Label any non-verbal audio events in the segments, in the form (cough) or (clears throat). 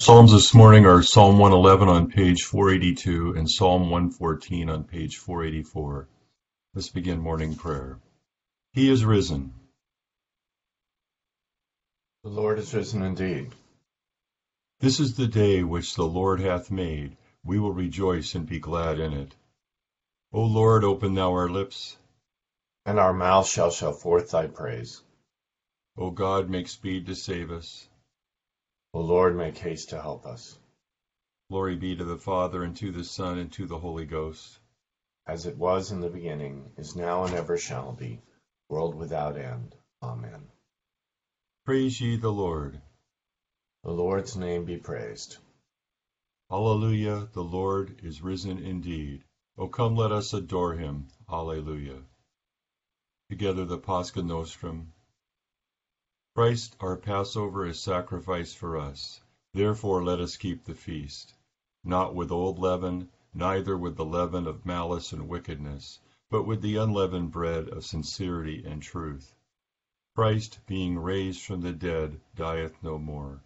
Psalms this morning are Psalm 111 on page 482 and Psalm 114 on page 484. Let's begin morning prayer. He is risen. The Lord is risen indeed. This is the day which the Lord hath made. We will rejoice and be glad in it. O Lord, open thou our lips, and our mouth shall show forth thy praise. O God, make speed to save us. O Lord, make haste to help us. Glory be to the Father, and to the Son, and to the Holy Ghost. As it was in the beginning, is now, and ever shall be, world without end. Amen. Praise ye the Lord. The Lord's name be praised. Alleluia, the Lord is risen indeed. O come, let us adore him. Alleluia. Together the Pascha Nostrum. Christ our Passover is sacrificed for us. Therefore let us keep the feast, not with old leaven, neither with the leaven of malice and wickedness, but with the unleavened bread of sincerity and truth. Christ, being raised from the dead, dieth no more.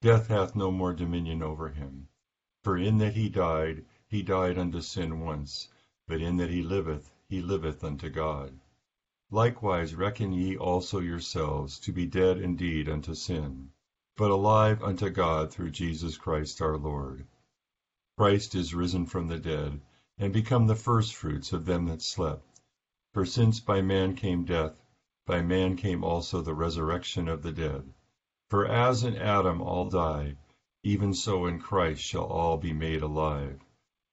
Death hath no more dominion over him. For in that he died, he died unto sin once, but in that he liveth, he liveth unto God. Likewise reckon ye also yourselves to be dead indeed unto sin, but alive unto God through Jesus Christ our Lord. Christ is risen from the dead, and become the firstfruits of them that slept. For since by man came death, by man came also the resurrection of the dead. For as in Adam all die, even so in Christ shall all be made alive.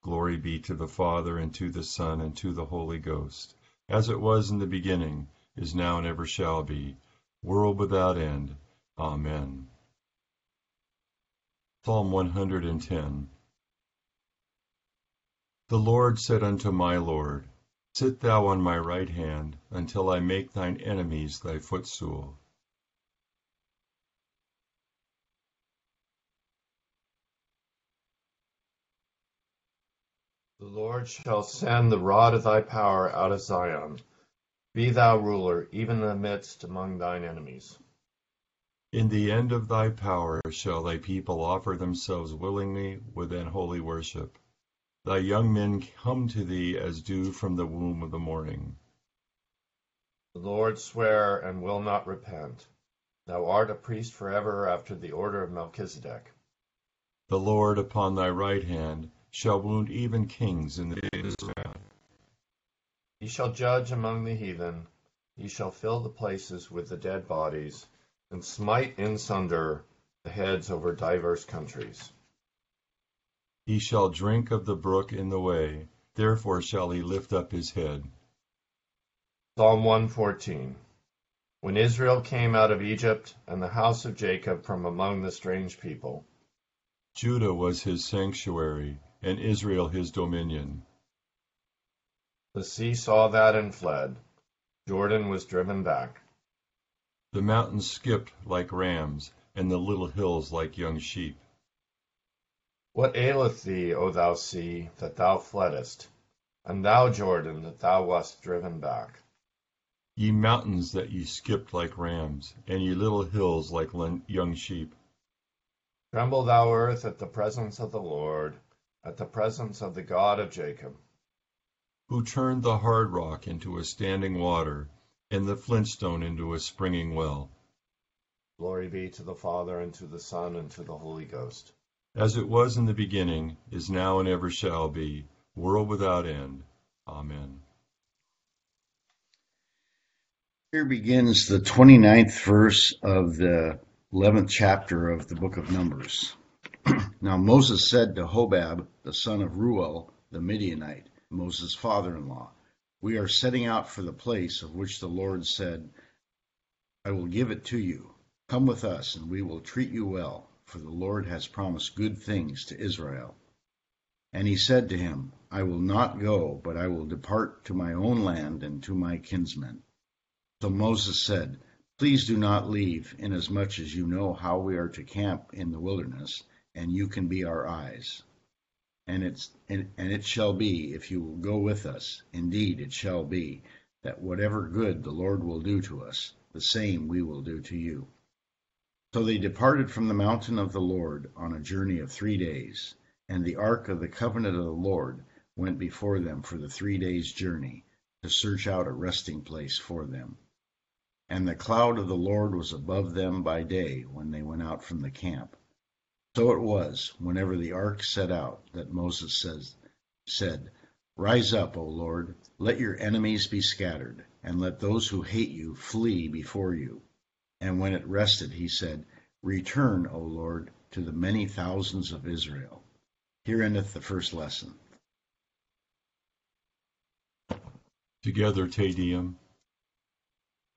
Glory be to the Father, and to the Son, and to the Holy Ghost as it was in the beginning, is now, and ever shall be, world without end. Amen. Psalm 110 The Lord said unto my Lord, Sit thou on my right hand, until I make thine enemies thy footstool. The Lord shall send the rod of thy power out of Zion. Be thou ruler, even in the midst among thine enemies. In the end of thy power shall thy people offer themselves willingly with an holy worship. Thy young men come to thee as dew from the womb of the morning. The Lord swear and will not repent. Thou art a priest forever after the order of Melchizedek. The Lord upon thy right hand shall wound even kings in the day of his wrath. He shall judge among the heathen, he shall fill the places with the dead bodies, and smite in sunder the heads over divers countries. He shall drink of the brook in the way, therefore shall he lift up his head. Psalm 114 When Israel came out of Egypt, and the house of Jacob from among the strange people, Judah was his sanctuary, and Israel his dominion. The sea saw that and fled. Jordan was driven back. The mountains skipped like rams, and the little hills like young sheep. What aileth thee, O thou sea, that thou fleddest, and thou Jordan, that thou wast driven back? Ye mountains that ye skipped like rams, and ye little hills like young sheep. Tremble thou earth at the presence of the Lord, at the presence of the God of Jacob. Who turned the hard rock into a standing water, and the flintstone into a springing well. Glory be to the Father, and to the Son, and to the Holy Ghost. As it was in the beginning, is now, and ever shall be, world without end. Amen. Here begins the 29th verse of the 11th chapter of the book of Numbers. Now Moses said to Hobab, the son of Reuel, the Midianite, Moses' father-in-law, We are setting out for the place of which the Lord said, I will give it to you. Come with us, and we will treat you well, for the Lord has promised good things to Israel. And he said to him, I will not go, but I will depart to my own land and to my kinsmen. So Moses said, Please do not leave, inasmuch as you know how we are to camp in the wilderness and you can be our eyes. And, it's, and, and it shall be, if you will go with us, indeed it shall be, that whatever good the Lord will do to us, the same we will do to you. So they departed from the mountain of the Lord on a journey of three days, and the ark of the covenant of the Lord went before them for the three days' journey, to search out a resting place for them. And the cloud of the Lord was above them by day when they went out from the camp. So it was, whenever the ark set out, that Moses says, said, Rise up, O Lord, let your enemies be scattered, and let those who hate you flee before you. And when it rested, he said, Return, O Lord, to the many thousands of Israel. Here endeth the first lesson. Together, Te Deum.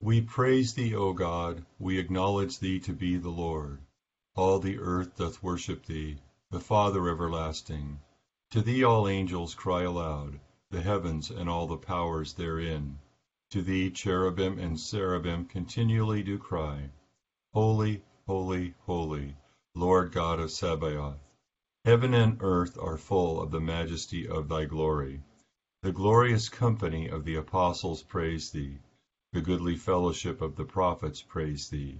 We praise thee, O God, we acknowledge thee to be the Lord. All the earth doth worship thee, the Father everlasting. To thee all angels cry aloud, the heavens and all the powers therein. To thee cherubim and seraphim continually do cry, Holy, holy, holy, Lord God of Sabaoth. Heaven and earth are full of the majesty of thy glory. The glorious company of the apostles praise thee. The goodly fellowship of the prophets praise thee.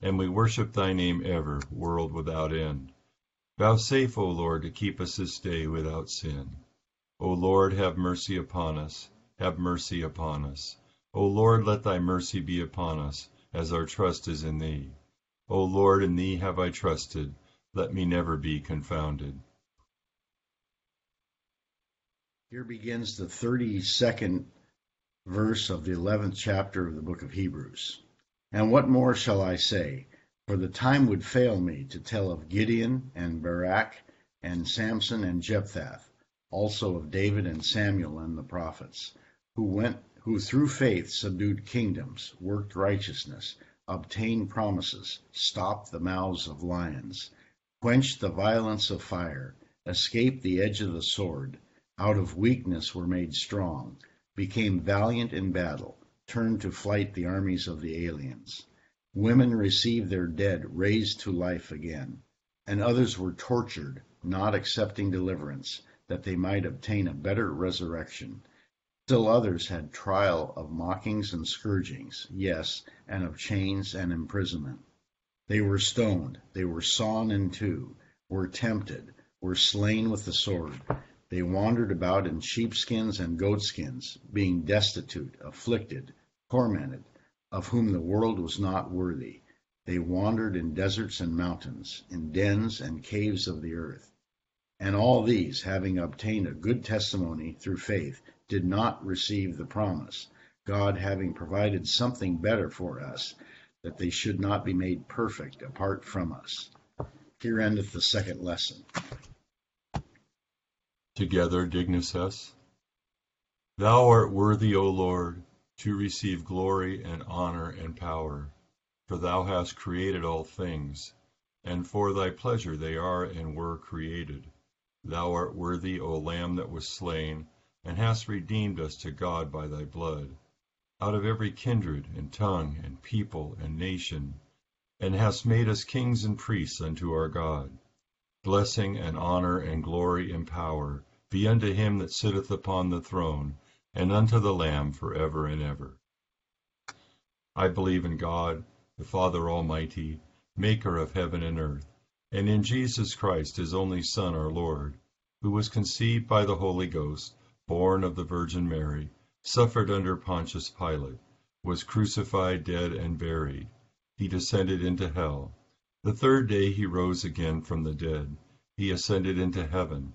and we worship thy name ever, world without end. Vouchsafe, O Lord, to keep us this day without sin. O Lord, have mercy upon us, have mercy upon us. O Lord, let thy mercy be upon us, as our trust is in thee. O Lord, in thee have I trusted, let me never be confounded. Here begins the 32nd verse of the 11th chapter of the book of Hebrews. And what more shall I say? For the time would fail me to tell of Gideon and Barak and Samson and Jephthah, also of David and Samuel and the prophets, who went who through faith subdued kingdoms, worked righteousness, obtained promises, stopped the mouths of lions, quenched the violence of fire, escaped the edge of the sword, out of weakness were made strong, became valiant in battle, turned to flight the armies of the aliens. Women received their dead raised to life again, and others were tortured, not accepting deliverance, that they might obtain a better resurrection. Still others had trial of mockings and scourgings, yes, and of chains and imprisonment. They were stoned, they were sawn in two, were tempted, were slain with the sword. They wandered about in sheepskins and goatskins, being destitute, afflicted, tormented of whom the world was not worthy. They wandered in deserts and mountains, in dens and caves of the earth. And all these, having obtained a good testimony through faith, did not receive the promise, God having provided something better for us, that they should not be made perfect apart from us. Here endeth the second lesson. Together, Dignus. Thou art worthy, O Lord, to receive glory and honor and power. For thou hast created all things, and for thy pleasure they are and were created. Thou art worthy, O Lamb that was slain, and hast redeemed us to God by thy blood, out of every kindred and tongue and people and nation, and hast made us kings and priests unto our God. Blessing and honor and glory and power be unto him that sitteth upon the throne, and unto the Lamb for ever and ever. I believe in God, the Father Almighty, maker of heaven and earth, and in Jesus Christ, his only Son, our Lord, who was conceived by the Holy Ghost, born of the Virgin Mary, suffered under Pontius Pilate, was crucified, dead, and buried. He descended into hell. The third day he rose again from the dead. He ascended into heaven,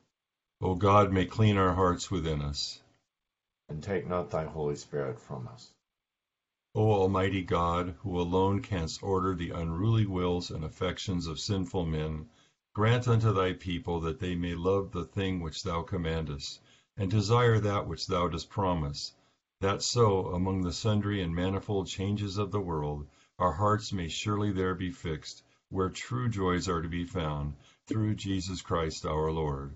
O God, may clean our hearts within us. And take not thy Holy Spirit from us. O Almighty God, who alone canst order the unruly wills and affections of sinful men, grant unto thy people that they may love the thing which thou commandest, and desire that which thou dost promise, that so, among the sundry and manifold changes of the world, our hearts may surely there be fixed, where true joys are to be found, through Jesus Christ our Lord.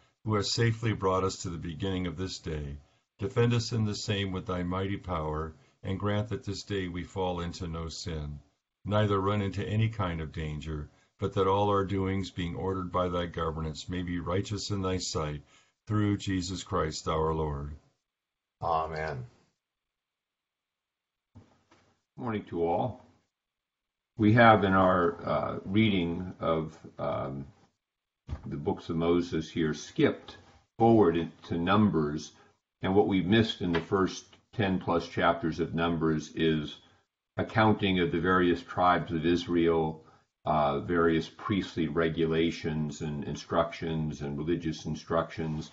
who hast safely brought us to the beginning of this day, defend us in the same with thy mighty power, and grant that this day we fall into no sin, neither run into any kind of danger, but that all our doings, being ordered by thy governance, may be righteous in thy sight, through Jesus Christ our Lord. Amen. Morning to all. We have in our uh, reading of um, the books of Moses here skipped forward to Numbers, and what we missed in the first 10 plus chapters of Numbers is accounting of the various tribes of Israel, uh, various priestly regulations and instructions and religious instructions.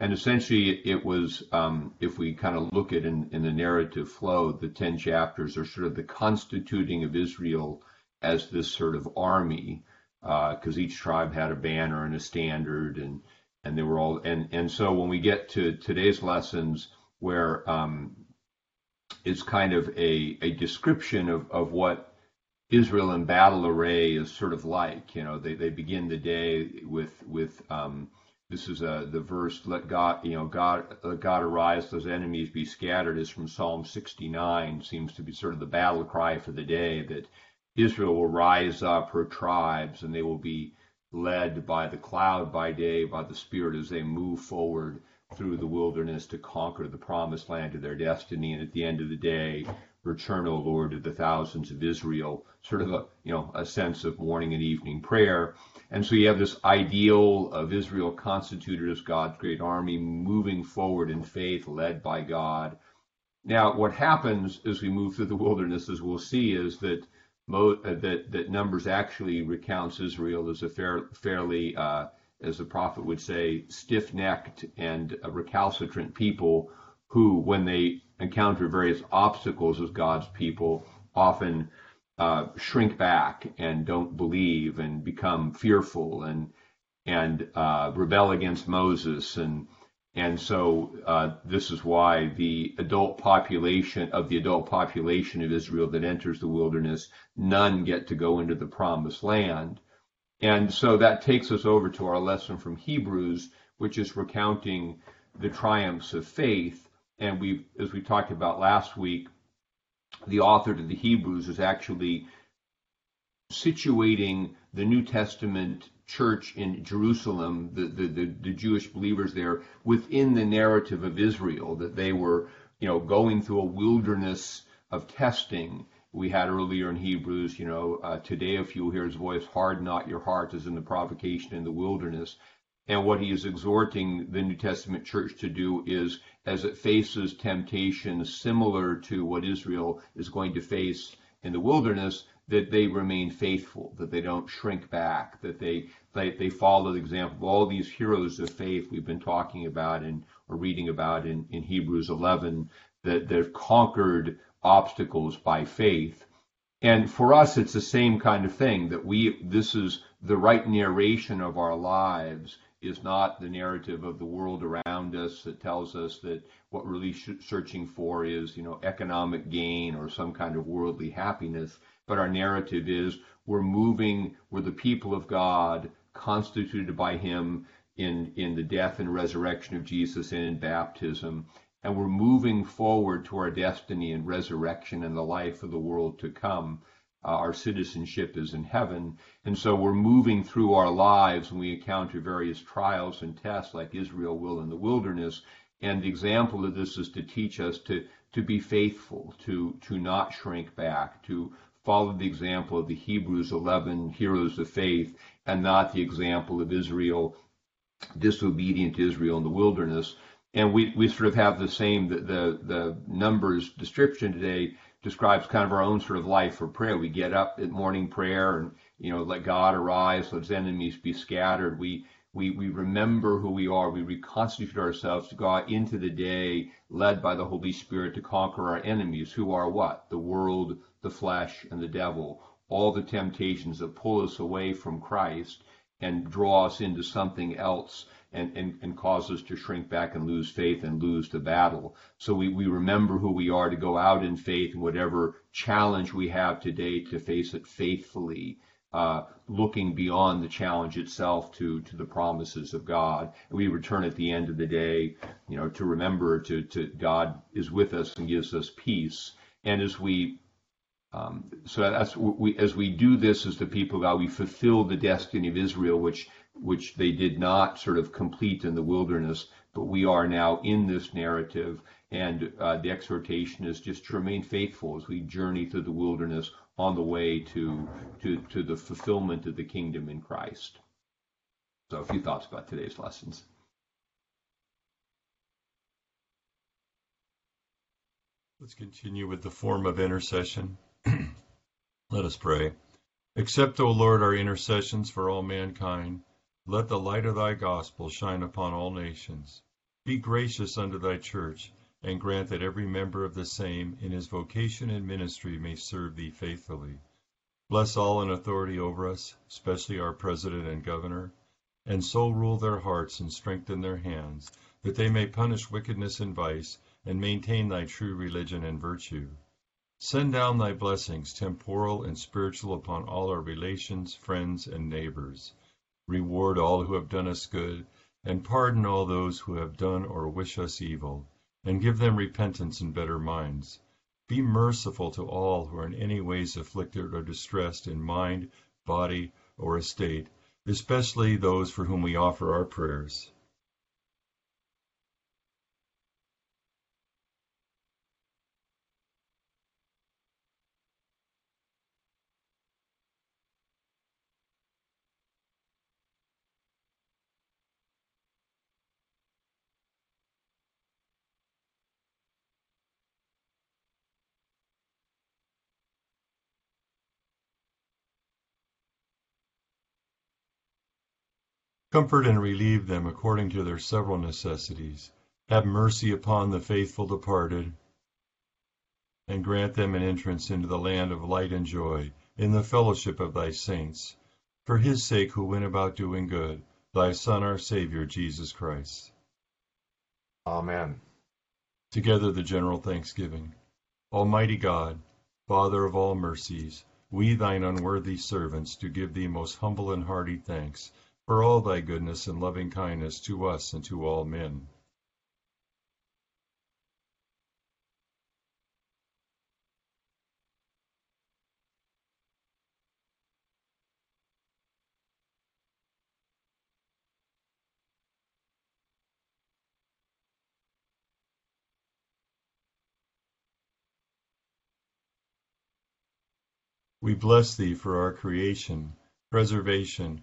And essentially, it was, um, if we kind of look at in, in the narrative flow, the 10 chapters are sort of the constituting of Israel as this sort of army, because uh, each tribe had a banner and a standard, and and they were all and and so when we get to today's lessons, where um, it's kind of a a description of of what Israel in battle array is sort of like. You know, they they begin the day with with um, this is a, the verse, let God, you know, God, let God arise, those enemies be scattered, is from Psalm 69, seems to be sort of the battle cry for the day that Israel will rise up, her tribes, and they will be led by the cloud by day, by the Spirit as they move forward through the wilderness to conquer the promised land of their destiny. And at the end of the day, return, O Lord, to the thousands of Israel, sort of a, you know, a sense of morning and evening prayer. And so you have this ideal of Israel constituted as God's great army moving forward in faith, led by God. Now, what happens as we move through the wilderness, as we'll see, is that that, that Numbers actually recounts Israel as a fair, fairly, uh, as the prophet would say, stiff-necked and recalcitrant people who, when they encounter various obstacles as God's people, often uh, shrink back and don't believe and become fearful and and uh, rebel against Moses and and so uh, this is why the adult population of the adult population of Israel that enters the wilderness, none get to go into the promised land. And so that takes us over to our lesson from Hebrews, which is recounting the triumphs of faith. And we, as we talked about last week, the author to the Hebrews is actually situating the New Testament church in Jerusalem, the, the, the, the, Jewish believers there, within the narrative of Israel, that they were, you know, going through a wilderness of testing we had earlier in Hebrews, you know, uh, today if you hear his voice, harden not your heart as in the provocation in the wilderness. And what he is exhorting the New Testament church to do is, as it faces temptation similar to what Israel is going to face in the wilderness, that they remain faithful, that they don't shrink back, that they they, they follow the example of all these heroes of faith we've been talking about and or reading about in, in Hebrews 11, that they've conquered obstacles by faith. And for us, it's the same kind of thing that we, this is the right narration of our lives is not the narrative of the world around us that tells us that what we're really searching for is, you know, economic gain or some kind of worldly happiness. But our narrative is we're moving, we're the people of God, constituted by Him in, in the death and resurrection of Jesus and in baptism. And we're moving forward to our destiny and resurrection and the life of the world to come. Uh, our citizenship is in heaven. And so we're moving through our lives and we encounter various trials and tests like Israel will in the wilderness. And the example of this is to teach us to, to be faithful, to, to not shrink back, to follow the example of the Hebrews 11 heroes of faith and not the example of Israel, disobedient Israel in the wilderness. And we, we sort of have the same, the, the, the numbers description today describes kind of our own sort of life for prayer. We get up at morning prayer and, you know, let God arise, let his enemies be scattered. We, we, we remember who we are. We reconstitute ourselves to go into the day led by the Holy Spirit to conquer our enemies, who are what? The world, the flesh, and the devil. All the temptations that pull us away from Christ and draw us into something else and, and, and cause us to shrink back and lose faith and lose the battle. So we, we remember who we are to go out in faith and whatever challenge we have today to face it faithfully, uh, looking beyond the challenge itself to, to the promises of God. And we return at the end of the day, you know, to remember to, to God is with us and gives us peace. And as we um, so that's we, as we do this as the people of God, we fulfill the destiny of Israel, which which they did not sort of complete in the wilderness, but we are now in this narrative. And uh, the exhortation is just to remain faithful as we journey through the wilderness on the way to, to, to the fulfillment of the kingdom in Christ. So, a few thoughts about today's lessons. Let's continue with the form of intercession. (clears throat) Let us pray. Accept, O Lord, our intercessions for all mankind let the light of thy gospel shine upon all nations. Be gracious unto thy church, and grant that every member of the same in his vocation and ministry may serve thee faithfully. Bless all in authority over us, especially our president and governor, and so rule their hearts and strengthen their hands, that they may punish wickedness and vice, and maintain thy true religion and virtue. Send down thy blessings, temporal and spiritual, upon all our relations, friends, and neighbors reward all who have done us good, and pardon all those who have done or wish us evil, and give them repentance and better minds. Be merciful to all who are in any ways afflicted or distressed in mind, body, or estate, especially those for whom we offer our prayers. Comfort and relieve them according to their several necessities. Have mercy upon the faithful departed, and grant them an entrance into the land of light and joy, in the fellowship of thy saints. For his sake who went about doing good, thy Son, our Saviour, Jesus Christ. Amen. Together the general thanksgiving. Almighty God, Father of all mercies, we thine unworthy servants do give thee most humble and hearty thanks for all thy goodness and loving kindness to us and to all men. We bless thee for our creation, preservation,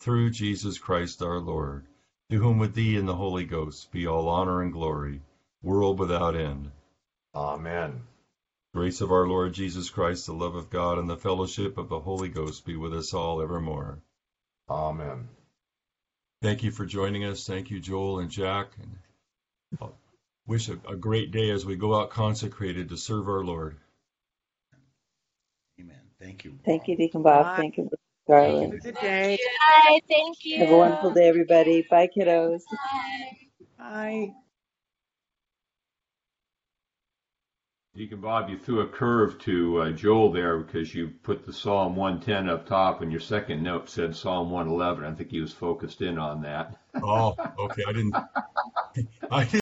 through Jesus Christ our Lord, to whom with thee and the Holy Ghost be all honor and glory, world without end. Amen. Grace of our Lord Jesus Christ, the love of God, and the fellowship of the Holy Ghost be with us all evermore. Amen. Thank you for joining us. Thank you, Joel and Jack. And I'll wish a, a great day as we go out consecrated to serve our Lord. Amen. Thank you. Thank you, Deacon Bob. Bye. Thank you, Have Garland. a good day. Bye. Thank you. Have a wonderful day, everybody. Bye, kiddos. Bye. Bye. Deacon Bob, you threw a curve to uh, Joel there because you put the Psalm 110 up top, and your second note said Psalm 111. I think he was focused in on that. Oh, okay. I didn't. (laughs) I didn't.